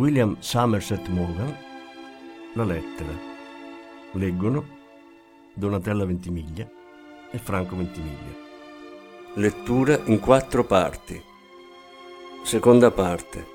William Somerset Morgan, La lettera. Leggono Donatella Ventimiglia e Franco Ventimiglia. Lettura in quattro parti. Seconda parte.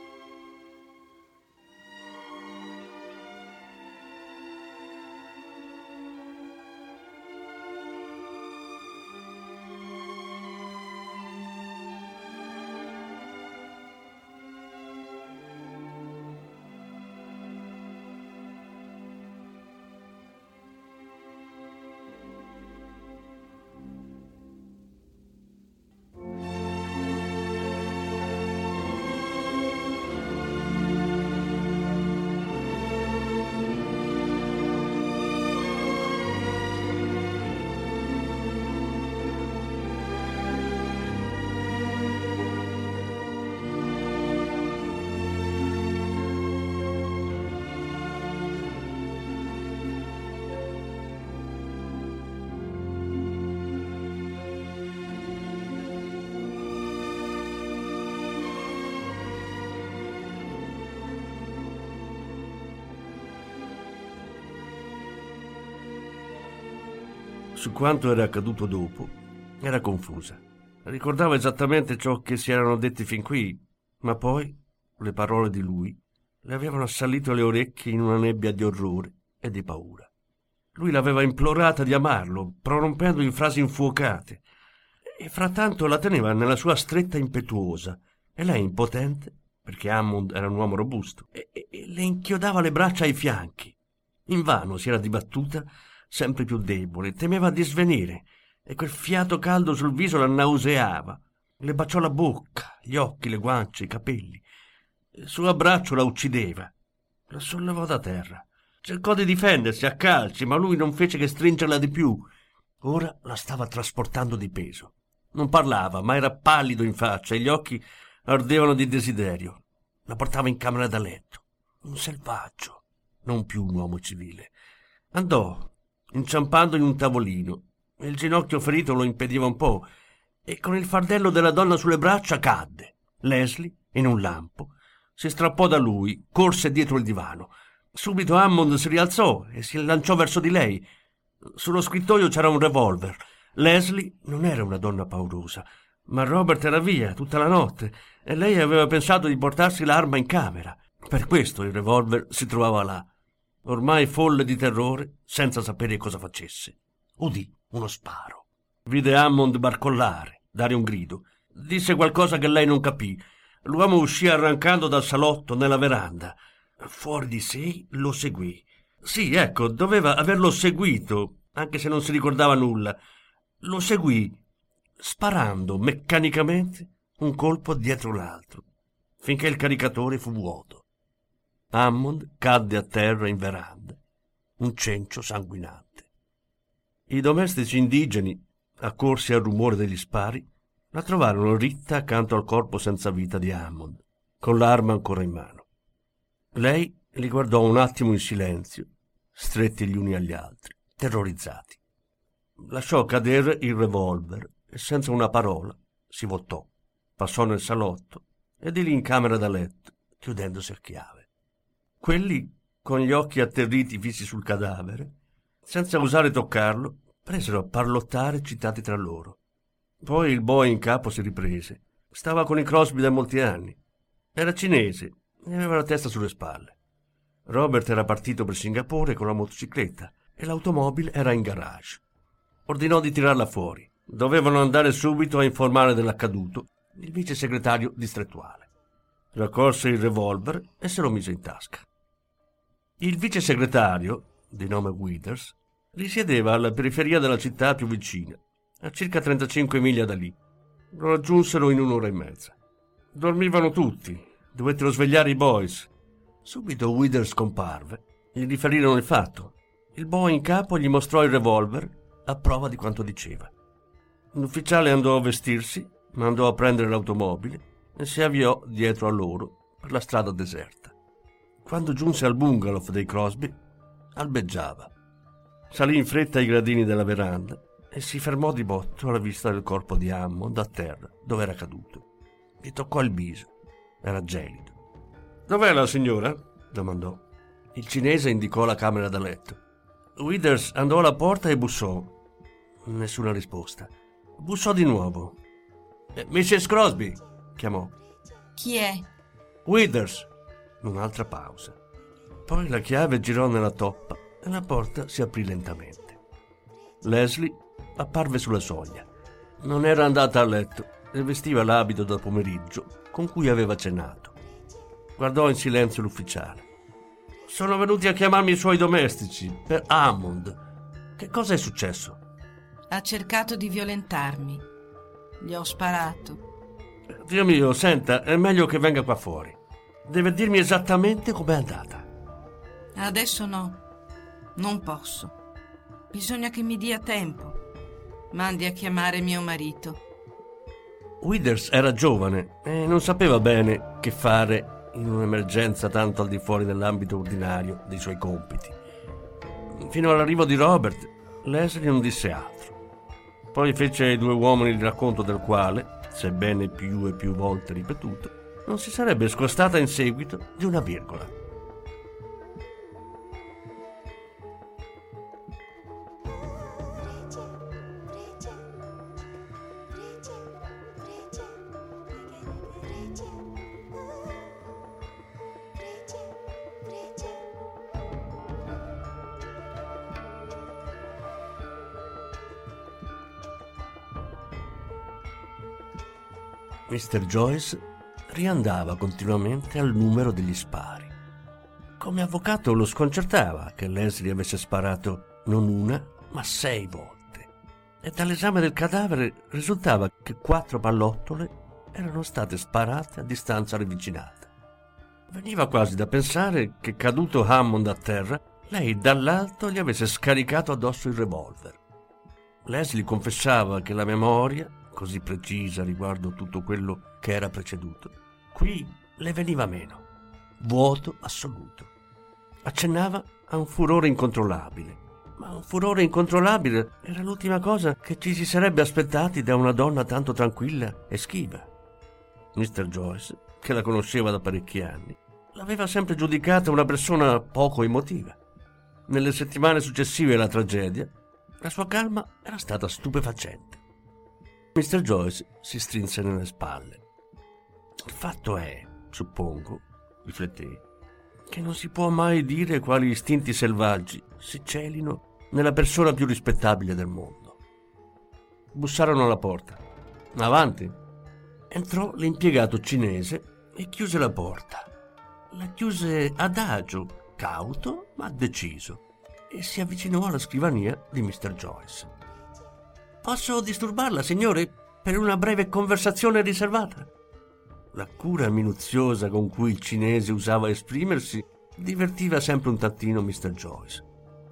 Su quanto era accaduto dopo, era confusa. Ricordava esattamente ciò che si erano detti fin qui, ma poi le parole di lui le avevano assalito le orecchie in una nebbia di orrore e di paura. Lui l'aveva implorata di amarlo, prorompendo in frasi infuocate, e frattanto la teneva nella sua stretta impetuosa, e lei impotente, perché Hammond era un uomo robusto, e, e, e le inchiodava le braccia ai fianchi. Invano si era dibattuta sempre più debole, temeva di svenire e quel fiato caldo sul viso la nauseava. Le baciò la bocca, gli occhi, le guance, i capelli. Il suo abbraccio la uccideva. La sollevò da terra. Cercò di difendersi a calci, ma lui non fece che stringerla di più. Ora la stava trasportando di peso. Non parlava, ma era pallido in faccia e gli occhi ardevano di desiderio. La portava in camera da letto. Un selvaggio, non più un uomo civile. Andò, inciampando in un tavolino. Il ginocchio ferito lo impediva un po' e con il fardello della donna sulle braccia cadde. Leslie, in un lampo, si strappò da lui, corse dietro il divano. Subito Hammond si rialzò e si lanciò verso di lei. Sullo scrittoio c'era un revolver. Leslie non era una donna paurosa, ma Robert era via tutta la notte e lei aveva pensato di portarsi l'arma in camera. Per questo il revolver si trovava là ormai folle di terrore, senza sapere cosa facesse. Udì uno sparo. Vide Hammond barcollare, dare un grido. Disse qualcosa che lei non capì. L'uomo uscì arrancando dal salotto nella veranda. Fuori di sé lo seguì. Sì, ecco, doveva averlo seguito, anche se non si ricordava nulla. Lo seguì, sparando meccanicamente un colpo dietro l'altro, finché il caricatore fu vuoto. Hammond cadde a terra in veranda, un cencio sanguinante. I domestici indigeni, accorsi al rumore degli spari, la trovarono ritta accanto al corpo senza vita di Hammond, con l'arma ancora in mano. Lei li guardò un attimo in silenzio, stretti gli uni agli altri, terrorizzati. Lasciò cadere il revolver e senza una parola si voltò, passò nel salotto e di lì in camera da letto, chiudendosi a chiave. Quelli, con gli occhi atterriti fissi sul cadavere, senza osare toccarlo, presero a parlottare citati tra loro. Poi il boy in capo si riprese. Stava con i Crosby da molti anni. Era cinese e aveva la testa sulle spalle. Robert era partito per Singapore con la motocicletta e l'automobile era in garage. Ordinò di tirarla fuori. Dovevano andare subito a informare dell'accaduto il vice segretario distrettuale. Raccolse il revolver e se lo mise in tasca. Il vice segretario, di nome Withers, risiedeva alla periferia della città più vicina, a circa 35 miglia da lì. Lo raggiunsero in un'ora e mezza. Dormivano tutti, dovettero svegliare i boys. Subito Withers comparve. Gli riferirono il fatto. Il boy in capo gli mostrò il revolver a prova di quanto diceva. L'ufficiale andò a vestirsi, mandò a prendere l'automobile e si avviò dietro a loro per la strada deserta. Quando giunse al bungalow dei Crosby, albeggiava. Salì in fretta ai gradini della veranda e si fermò di botto alla vista del corpo di Hammond a terra, dove era caduto. Gli toccò il viso. Era gelido. Dov'è la signora? domandò. Il cinese indicò la camera da letto. Withers andò alla porta e bussò. Nessuna risposta. Bussò di nuovo. Eh, Mrs. Crosby, chiamò. Chi è? Withers. Un'altra pausa. Poi la chiave girò nella toppa e la porta si aprì lentamente. Leslie apparve sulla soglia. Non era andata a letto e vestiva l'abito da pomeriggio con cui aveva cenato. Guardò in silenzio l'ufficiale. Sono venuti a chiamarmi i suoi domestici per Hammond. Che cosa è successo? Ha cercato di violentarmi. Gli ho sparato. Dio mio, senta, è meglio che venga qua fuori. Deve dirmi esattamente com'è andata. Adesso no. Non posso. Bisogna che mi dia tempo. Mandi a chiamare mio marito. Withers era giovane e non sapeva bene che fare in un'emergenza tanto al di fuori dell'ambito ordinario dei suoi compiti. Fino all'arrivo di Robert, Leslie non disse altro. Poi fece ai due uomini il racconto del quale, sebbene più e più volte ripetuto, non si sarebbe scostata in seguito di una virgola. Mr. Joyce riandava continuamente al numero degli spari. Come avvocato lo sconcertava che Leslie avesse sparato non una, ma sei volte. E dall'esame del cadavere risultava che quattro pallottole erano state sparate a distanza ravvicinata. Veniva quasi da pensare che caduto Hammond a terra, lei dall'alto gli avesse scaricato addosso il revolver. Leslie confessava che la memoria così precisa riguardo tutto quello che era preceduto, qui le veniva meno. Vuoto assoluto. Accennava a un furore incontrollabile, ma un furore incontrollabile era l'ultima cosa che ci si sarebbe aspettati da una donna tanto tranquilla e schiva. Mr. Joyce, che la conosceva da parecchi anni, l'aveva sempre giudicata una persona poco emotiva. Nelle settimane successive alla tragedia, la sua calma era stata stupefacente. Mr. Joyce si strinse nelle spalle. Il fatto è, suppongo, rifletté, che non si può mai dire quali istinti selvaggi si celino nella persona più rispettabile del mondo. Bussarono alla porta. Avanti. Entrò l'impiegato cinese e chiuse la porta. La chiuse adagio, cauto ma deciso, e si avvicinò alla scrivania di Mr. Joyce. Posso disturbarla, signore, per una breve conversazione riservata? La cura minuziosa con cui il cinese usava esprimersi divertiva sempre un tantino Mr. Joyce,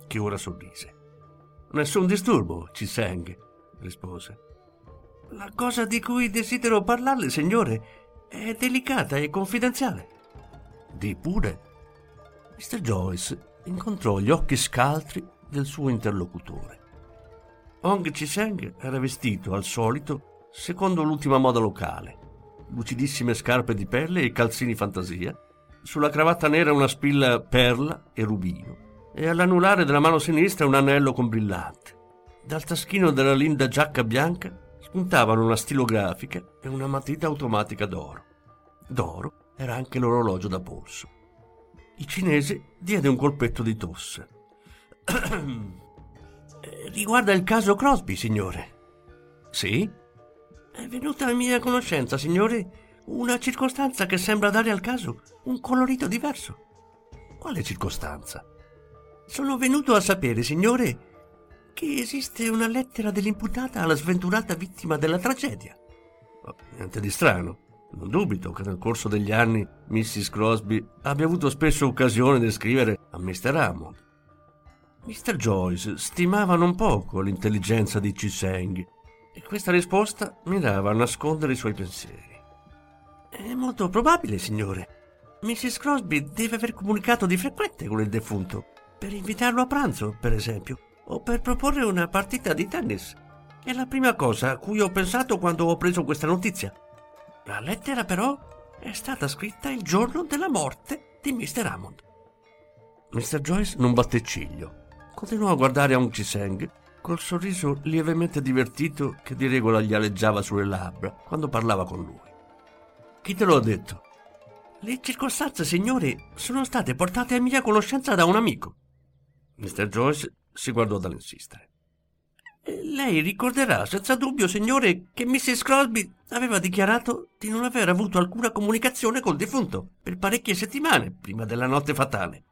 che ora sorrise. Nessun disturbo, Ciseng, rispose. La cosa di cui desidero parlarle, signore, è delicata e confidenziale. Di pure. Mr. Joyce incontrò gli occhi scaltri del suo interlocutore. Hong Chiseng era vestito, al solito, secondo l'ultima moda locale. Lucidissime scarpe di pelle e calzini fantasia, sulla cravatta nera una spilla perla e rubino, e all'anulare della mano sinistra un anello con brillante. Dal taschino della linda giacca bianca spuntavano una stilografica e una matita automatica d'oro. D'oro era anche l'orologio da polso. Il cinese diede un colpetto di tosse. Riguarda il caso Crosby, signore. Sì? È venuta a mia conoscenza, signore, una circostanza che sembra dare al caso un colorito diverso. Quale circostanza? Sono venuto a sapere, signore, che esiste una lettera dell'imputata alla sventurata vittima della tragedia. Oh, niente di strano. Non dubito che nel corso degli anni Mrs. Crosby abbia avuto spesso occasione di scrivere a Mr. Hammond. Mr. Joyce stimava non poco l'intelligenza di Ciseng e questa risposta mirava a nascondere i suoi pensieri. È molto probabile, signore. Mrs. Crosby deve aver comunicato di frequente con il defunto, per invitarlo a pranzo, per esempio, o per proporre una partita di tennis. È la prima cosa a cui ho pensato quando ho preso questa notizia. La lettera, però, è stata scritta il giorno della morte di Mr. Hammond. Mr. Joyce non batte ciglio. Continuò a guardare Aung Chi-Seng col sorriso lievemente divertito che di regola gli aleggiava sulle labbra quando parlava con lui. Chi te lo ha detto? Le circostanze, signore, sono state portate a mia conoscenza da un amico. Mr. Joyce si guardò dall'insistere. Lei ricorderà senza dubbio, signore, che Mrs. Crosby aveva dichiarato di non aver avuto alcuna comunicazione col defunto per parecchie settimane prima della notte fatale.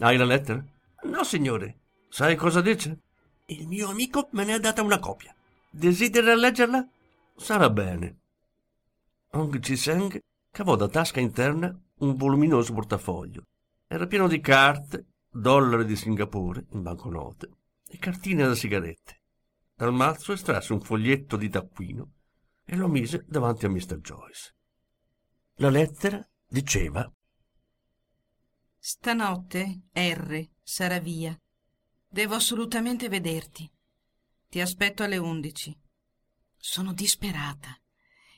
Hai la lettera? No, signore. Sai cosa dice? Il mio amico me ne ha data una copia. Desidera leggerla? Sarà bene. Ong Chi-Seng cavò da tasca interna un voluminoso portafoglio. Era pieno di carte, dollari di Singapore in banconote e cartine da sigarette. Dal mazzo estrasse un foglietto di taccuino e lo mise davanti a Mr. Joyce. La lettera diceva Stanotte R sarà via. Devo assolutamente vederti. Ti aspetto alle undici. Sono disperata.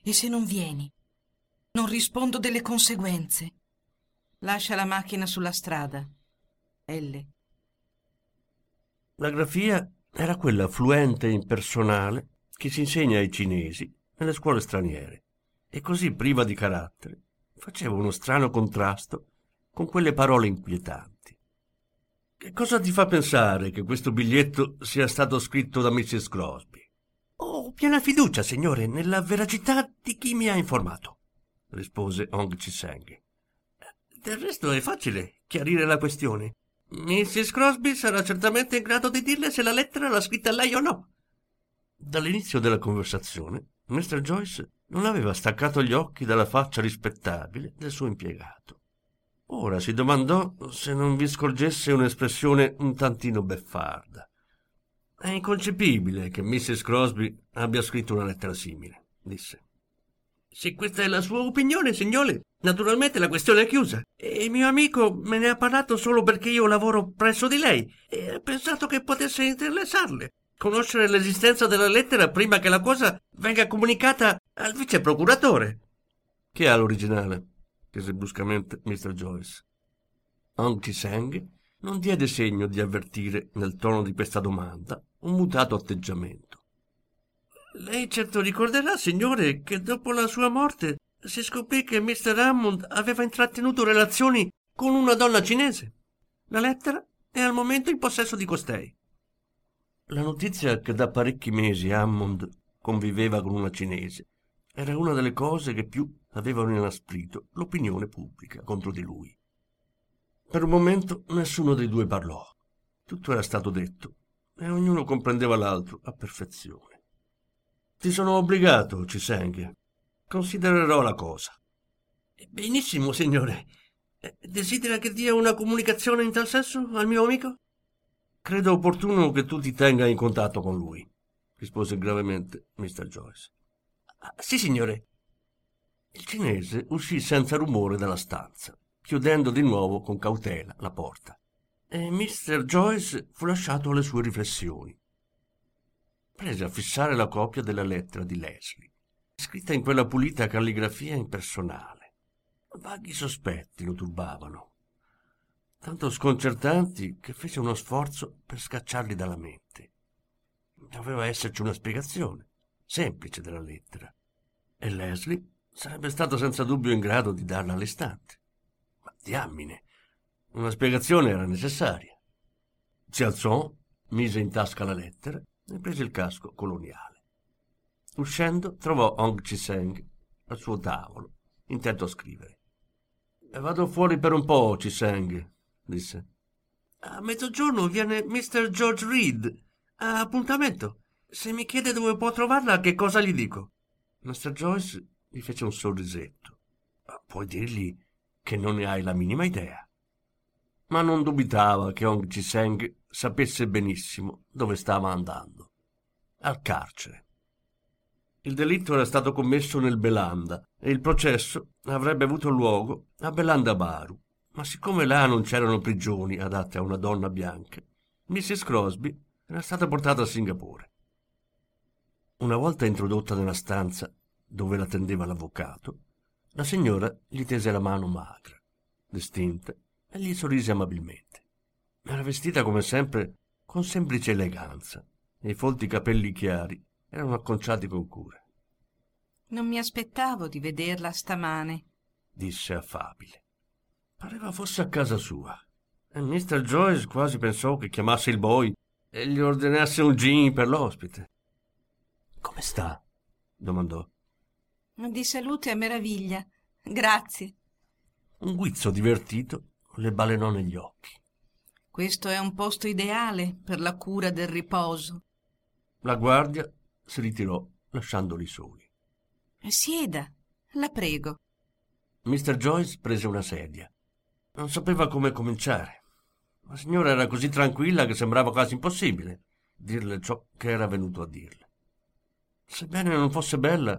E se non vieni? Non rispondo delle conseguenze. Lascia la macchina sulla strada. L. La grafia era quella fluente e impersonale che si insegna ai cinesi nelle scuole straniere e così priva di carattere faceva uno strano contrasto con quelle parole inquietanti. Cosa ti fa pensare che questo biglietto sia stato scritto da Mrs. Crosby? Ho piena fiducia, signore, nella veracità di chi mi ha informato, rispose Ong Chi-Seng. Del resto è facile chiarire la questione. Mrs. Crosby sarà certamente in grado di dirle se la lettera l'ha scritta lei o no. Dall'inizio della conversazione, Mr. Joyce non aveva staccato gli occhi dalla faccia rispettabile del suo impiegato. Ora si domandò se non vi scorgesse un'espressione un tantino beffarda. È inconcepibile che Mrs. Crosby abbia scritto una lettera simile, disse. Se questa è la sua opinione, signore, naturalmente la questione è chiusa. E il mio amico me ne ha parlato solo perché io lavoro presso di lei e ha pensato che potesse interessarle. Conoscere l'esistenza della lettera prima che la cosa venga comunicata al vice procuratore. Chi ha l'originale? Chiese bruscamente Mr. Joyce. Aung Ki-Seng non diede segno di avvertire nel tono di questa domanda un mutato atteggiamento. Lei certo ricorderà, signore, che dopo la sua morte si scoprì che Mr. Hammond aveva intrattenuto relazioni con una donna cinese. La lettera è al momento in possesso di costei. La notizia che da parecchi mesi Hammond conviveva con una cinese era una delle cose che più avevano inasprito l'opinione pubblica contro di lui. Per un momento nessuno dei due parlò. Tutto era stato detto e ognuno comprendeva l'altro a perfezione. Ti sono obbligato, Ciseng. Considererò la cosa. Benissimo, signore. Eh, desidera che dia una comunicazione in tal senso al mio amico? Credo opportuno che tu ti tenga in contatto con lui, rispose gravemente Mr. Joyce. Ah, sì, signore. Il cinese uscì senza rumore dalla stanza, chiudendo di nuovo con cautela la porta. E Mr. Joyce fu lasciato alle sue riflessioni prese a fissare la copia della lettera di Leslie, scritta in quella pulita calligrafia impersonale. Vaghi sospetti lo turbavano, tanto sconcertanti che fece uno sforzo per scacciarli dalla mente. Doveva esserci una spiegazione, semplice della lettera, e Leslie sarebbe stato senza dubbio in grado di darla all'istante. Ma diamine, una spiegazione era necessaria. Si alzò, mise in tasca la lettera e prese il casco coloniale. Uscendo trovò Ong Chi-Seng al suo tavolo, intento a scrivere. Vado fuori per un po', Chi-Seng, disse. A mezzogiorno viene Mr. George Reed. A appuntamento. Se mi chiede dove può trovarla, che cosa gli dico? Mr. Joyce gli fece un sorrisetto. Puoi dirgli che non ne hai la minima idea. Ma non dubitava che Ong Ji-seng sapesse benissimo dove stava andando. Al carcere. Il delitto era stato commesso nel Belanda e il processo avrebbe avuto luogo a Belanda Baru. Ma siccome là non c'erano prigioni adatte a una donna bianca, Mrs. Crosby era stata portata a Singapore. Una volta introdotta nella stanza dove l'attendeva l'avvocato, la signora gli tese la mano magra, distinta, e gli sorrise amabilmente. Era vestita come sempre con semplice eleganza e i folti capelli chiari erano acconciati con cura. Non mi aspettavo di vederla stamane, disse affabile. Pareva fosse a casa sua. E Mr. Joyce quasi pensò che chiamasse il boy e gli ordinasse un gin per l'ospite. Come sta? domandò. Di salute a meraviglia. Grazie. Un guizzo divertito le balenò negli occhi. Questo è un posto ideale per la cura del riposo. La guardia si ritirò lasciandoli soli. Sieda, la prego. Mr. Joyce prese una sedia. Non sapeva come cominciare. La signora era così tranquilla che sembrava quasi impossibile dirle ciò che era venuto a dirle. Sebbene non fosse bella,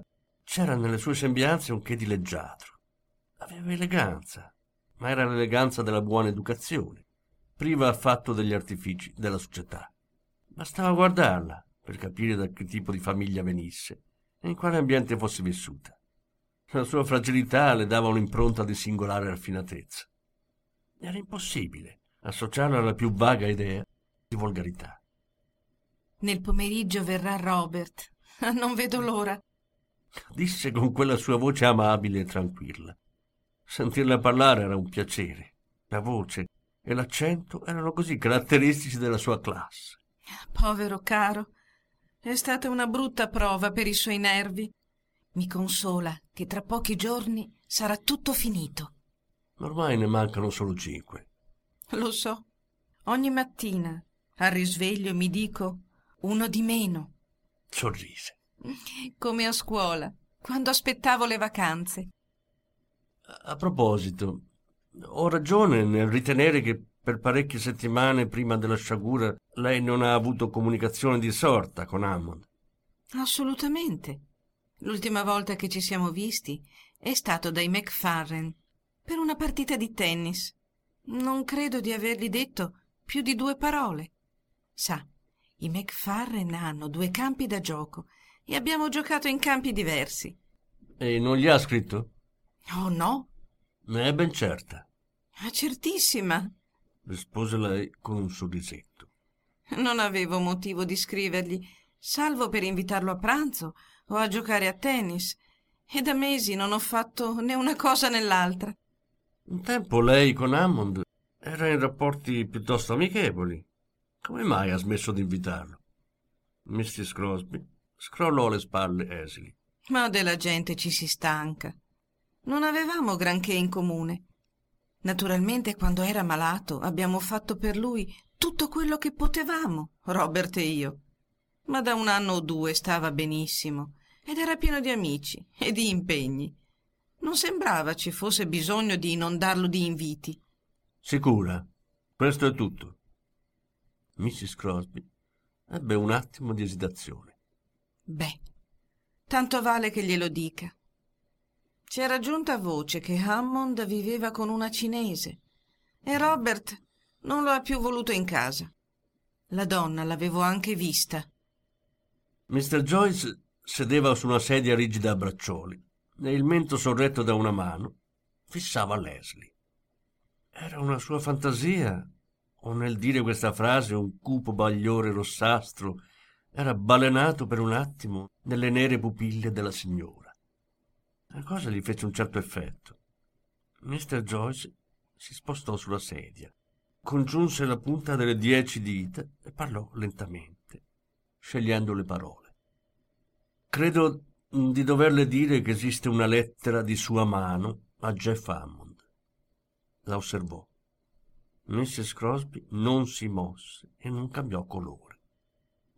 c'era nelle sue sembianze un che di leggiadro. Aveva eleganza, ma era l'eleganza della buona educazione, priva affatto degli artifici della società. Bastava guardarla per capire da che tipo di famiglia venisse e in quale ambiente fosse vissuta. La sua fragilità le dava un'impronta di singolare raffinatezza. Era impossibile associarla alla più vaga idea di volgarità. Nel pomeriggio verrà Robert. Non vedo l'ora. Disse con quella sua voce amabile e tranquilla. Sentirla parlare era un piacere. La voce e l'accento erano così caratteristici della sua classe. Povero caro, è stata una brutta prova per i suoi nervi. Mi consola che tra pochi giorni sarà tutto finito. Ormai ne mancano solo cinque. Lo so. Ogni mattina al risveglio mi dico uno di meno. Sorrise. Come a scuola, quando aspettavo le vacanze. A proposito, ho ragione nel ritenere che per parecchie settimane prima della sciagura lei non ha avuto comunicazione di sorta con Hammond. Assolutamente. L'ultima volta che ci siamo visti è stato dai McFarren per una partita di tennis. Non credo di avergli detto più di due parole. Sa, i McFarren hanno due campi da gioco e abbiamo giocato in campi diversi. E non gli ha scritto? Oh no. Ne è ben certa. Ah, certissima, rispose lei con un sorrisetto. Non avevo motivo di scrivergli, salvo per invitarlo a pranzo o a giocare a tennis, e da mesi non ho fatto né una cosa né l'altra. Un tempo lei con Hammond era in rapporti piuttosto amichevoli. Come mai ha smesso di invitarlo? Mrs. Crosby scrollò le spalle esili. Ma della gente ci si stanca. Non avevamo granché in comune. Naturalmente quando era malato abbiamo fatto per lui tutto quello che potevamo, Robert e io. Ma da un anno o due stava benissimo ed era pieno di amici e di impegni. Non sembrava ci fosse bisogno di inondarlo di inviti. Sicura? Questo è tutto. Mrs. Crosby ebbe un attimo di esitazione. Beh, tanto vale che glielo dica. C'era giunta voce che Hammond viveva con una cinese e Robert non lo ha più voluto in casa. La donna l'avevo anche vista. Mr. Joyce sedeva su una sedia rigida a braccioli e il mento sorretto da una mano fissava Leslie. Era una sua fantasia o nel dire questa frase un cupo bagliore rossastro era balenato per un attimo nelle nere pupille della signora. La cosa gli fece un certo effetto. Mr. Joyce si spostò sulla sedia, congiunse la punta delle dieci dita e parlò lentamente, scegliendo le parole. Credo di doverle dire che esiste una lettera di sua mano a Jeff Hammond. La osservò. Mrs. Crosby non si mosse e non cambiò colore,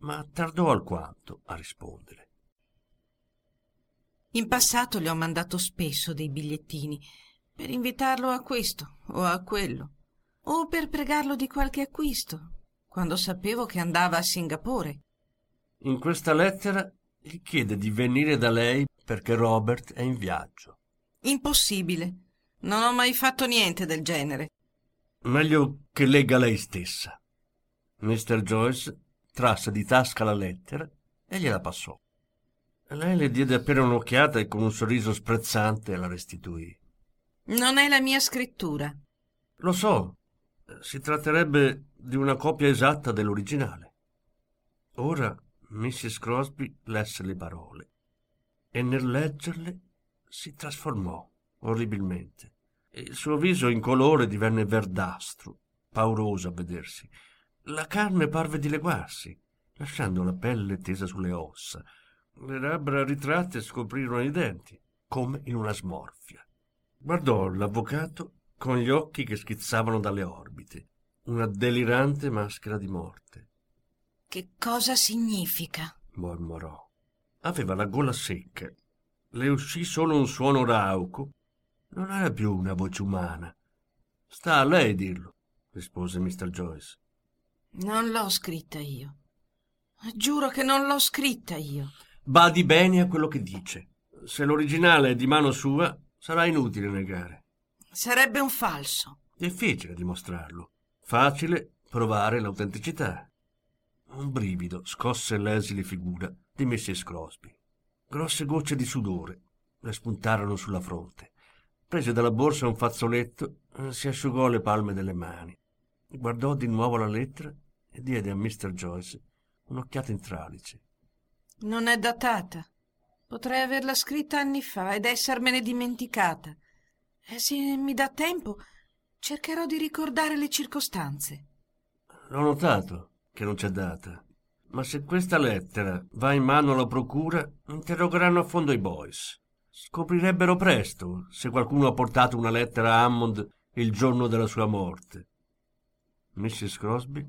ma tardò alquanto a rispondere. In passato gli ho mandato spesso dei bigliettini per invitarlo a questo o a quello, o per pregarlo di qualche acquisto, quando sapevo che andava a Singapore. In questa lettera gli chiede di venire da lei perché Robert è in viaggio. Impossibile. Non ho mai fatto niente del genere. Meglio che legga lei stessa. Mr. Joyce trasse di tasca la lettera e gliela passò. Lei le diede appena un'occhiata e con un sorriso sprezzante la restituì. Non è la mia scrittura. Lo so, si tratterebbe di una copia esatta dell'originale. Ora Mrs. Crosby lesse le parole e nel leggerle si trasformò orribilmente. Il suo viso incolore divenne verdastro, pauroso a vedersi. La carne parve dileguarsi, lasciando la pelle tesa sulle ossa. Le labbra ritratte scoprirono i denti, come in una smorfia. Guardò l'avvocato con gli occhi che schizzavano dalle orbite, una delirante maschera di morte. Che cosa significa? mormorò. Aveva la gola secca. Le uscì solo un suono rauco non era più una voce umana. Sta a lei dirlo, rispose Mr. Joyce. Non l'ho scritta io. Giuro che non l'ho scritta io. Badi bene a quello che dice. Se l'originale è di mano sua, sarà inutile negare. Sarebbe un falso. Difficile dimostrarlo. Facile provare l'autenticità. Un brivido scosse l'esile figura di Mrs. Crosby. Grosse gocce di sudore le spuntarono sulla fronte. Prese dalla borsa un fazzoletto e si asciugò le palme delle mani. Guardò di nuovo la lettera e diede a Mr. Joyce un'occhiata in tralice. Non è datata. Potrei averla scritta anni fa ed essermene dimenticata. E se mi dà tempo, cercherò di ricordare le circostanze. L'ho notato che non c'è data. Ma se questa lettera va in mano alla procura, interrogheranno a fondo i boys. Scoprirebbero presto se qualcuno ha portato una lettera a Hammond il giorno della sua morte. Mrs. Crosby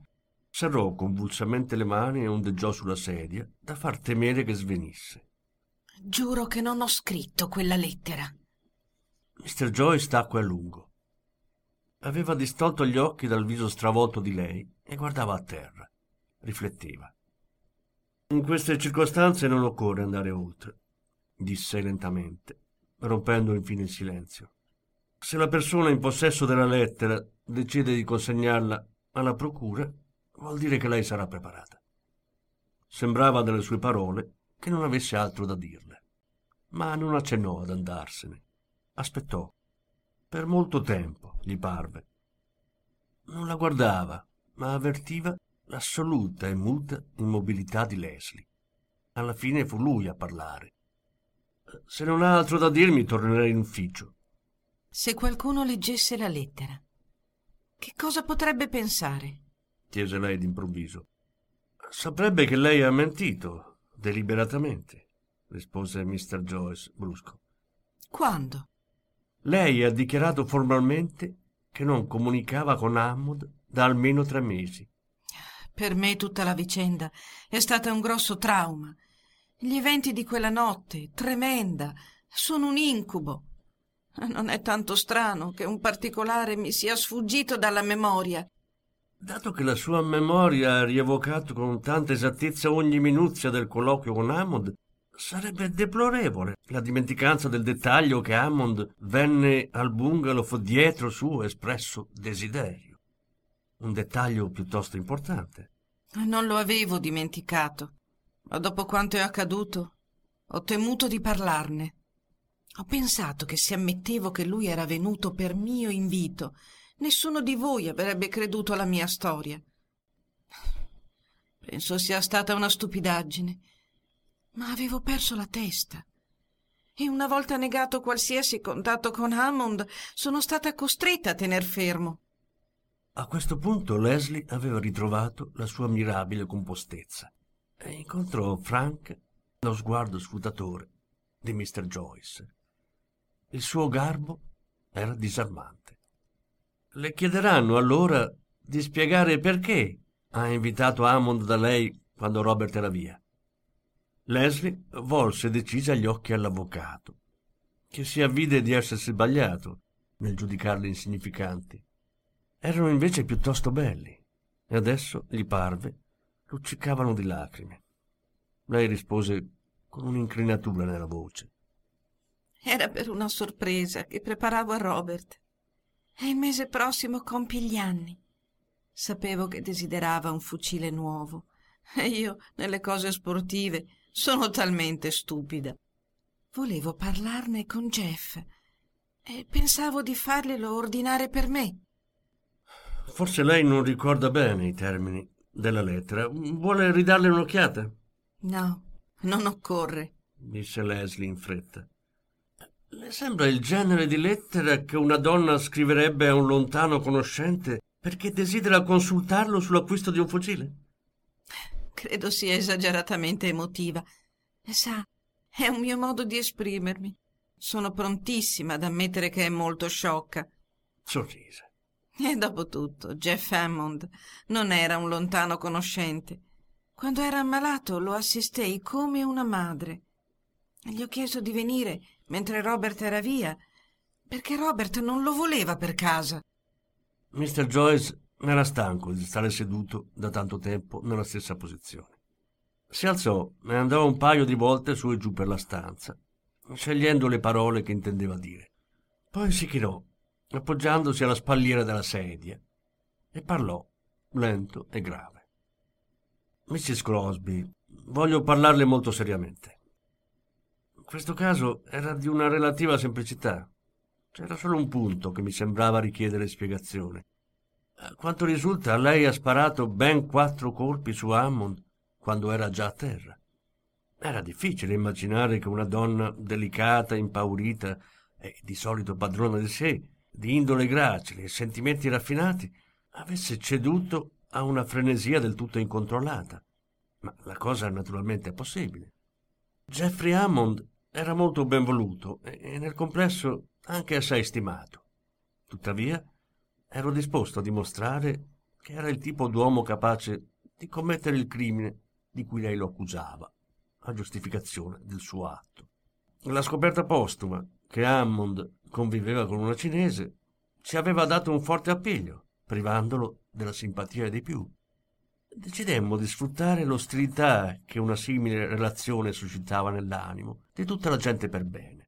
serrò convulsamente le mani e ondeggiò sulla sedia da far temere che svenisse. Giuro che non ho scritto quella lettera. Mr. Joyce tacque a lungo. Aveva distolto gli occhi dal viso stravolto di lei e guardava a terra. Rifletteva. In queste circostanze non occorre andare oltre disse lentamente, rompendo infine il silenzio. Se la persona in possesso della lettera decide di consegnarla alla procura, vuol dire che lei sarà preparata. Sembrava dalle sue parole che non avesse altro da dirle, ma non accennò ad andarsene. Aspettò. Per molto tempo, gli parve. Non la guardava, ma avvertiva l'assoluta e muta immobilità di Leslie. Alla fine fu lui a parlare se non ha altro da dirmi, tornerei in ufficio. Se qualcuno leggesse la lettera, che cosa potrebbe pensare? Chiese lei d'improvviso. Saprebbe che lei ha mentito, deliberatamente, rispose Mr. Joyce brusco. Quando? Lei ha dichiarato formalmente che non comunicava con Hammond da almeno tre mesi. Per me tutta la vicenda è stata un grosso trauma gli eventi di quella notte, tremenda, sono un incubo. Non è tanto strano che un particolare mi sia sfuggito dalla memoria. Dato che la sua memoria ha rievocato con tanta esattezza ogni minuzia del colloquio con Hammond, sarebbe deplorevole la dimenticanza del dettaglio che Hammond venne al bungalow dietro suo espresso desiderio. Un dettaglio piuttosto importante. Non lo avevo dimenticato ma dopo quanto è accaduto ho temuto di parlarne. Ho pensato che se ammettevo che lui era venuto per mio invito, nessuno di voi avrebbe creduto alla mia storia. Penso sia stata una stupidaggine, ma avevo perso la testa. E una volta negato qualsiasi contatto con Hammond, sono stata costretta a tener fermo. A questo punto Leslie aveva ritrovato la sua mirabile compostezza e incontrò Frank lo sguardo sfutatore di Mr. Joyce. Il suo garbo era disarmante. Le chiederanno allora di spiegare perché ha invitato Hammond da lei quando Robert era via. Leslie volse decisa gli occhi all'avvocato, che si avvide di essersi sbagliato nel giudicarli insignificanti. Erano invece piuttosto belli e adesso gli parve luccicavano di lacrime. Lei rispose con un'incrinatura nella voce. Era per una sorpresa che preparavo a Robert. E il mese prossimo compie gli anni. Sapevo che desiderava un fucile nuovo. E io, nelle cose sportive, sono talmente stupida. Volevo parlarne con Jeff e pensavo di farglielo ordinare per me. Forse lei non ricorda bene i termini della lettera. Vuole ridarle un'occhiata? No, non occorre, disse Leslie in fretta. Le sembra il genere di lettera che una donna scriverebbe a un lontano conoscente perché desidera consultarlo sull'acquisto di un fucile? Credo sia esageratamente emotiva. Sa, è un mio modo di esprimermi. Sono prontissima ad ammettere che è molto sciocca. Sorrise. E dopo tutto, Jeff Hammond non era un lontano conoscente. Quando era ammalato lo assistei come una madre. Gli ho chiesto di venire mentre Robert era via, perché Robert non lo voleva per casa. Mr. Joyce era stanco di stare seduto da tanto tempo nella stessa posizione. Si alzò e andò un paio di volte su e giù per la stanza, scegliendo le parole che intendeva dire. Poi si chinò, appoggiandosi alla spalliera della sedia, e parlò, lento e grave. Mrs. Crosby, voglio parlarle molto seriamente. Questo caso era di una relativa semplicità. C'era solo un punto che mi sembrava richiedere spiegazione. A quanto risulta, lei ha sparato ben quattro colpi su Hammond quando era già a terra. Era difficile immaginare che una donna delicata, impaurita e di solito padrona di sé, di indole gracile e sentimenti raffinati, avesse ceduto a una frenesia del tutto incontrollata. Ma la cosa naturalmente è possibile. Jeffrey Hammond era molto ben voluto e nel complesso anche assai stimato. Tuttavia, ero disposto a dimostrare che era il tipo d'uomo capace di commettere il crimine di cui lei lo accusava, a giustificazione del suo atto. La scoperta postuma che Hammond conviveva con una cinese ci aveva dato un forte appiglio, privandolo della simpatia dei più decidemmo di sfruttare l'ostilità che una simile relazione suscitava nell'animo di tutta la gente per bene.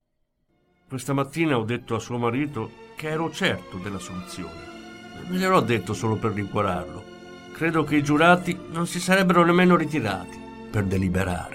Questa mattina ho detto a suo marito che ero certo della soluzione. Gliel'ho detto solo per rincuorarlo. Credo che i giurati non si sarebbero nemmeno ritirati per deliberare.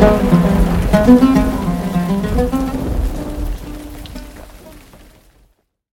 Música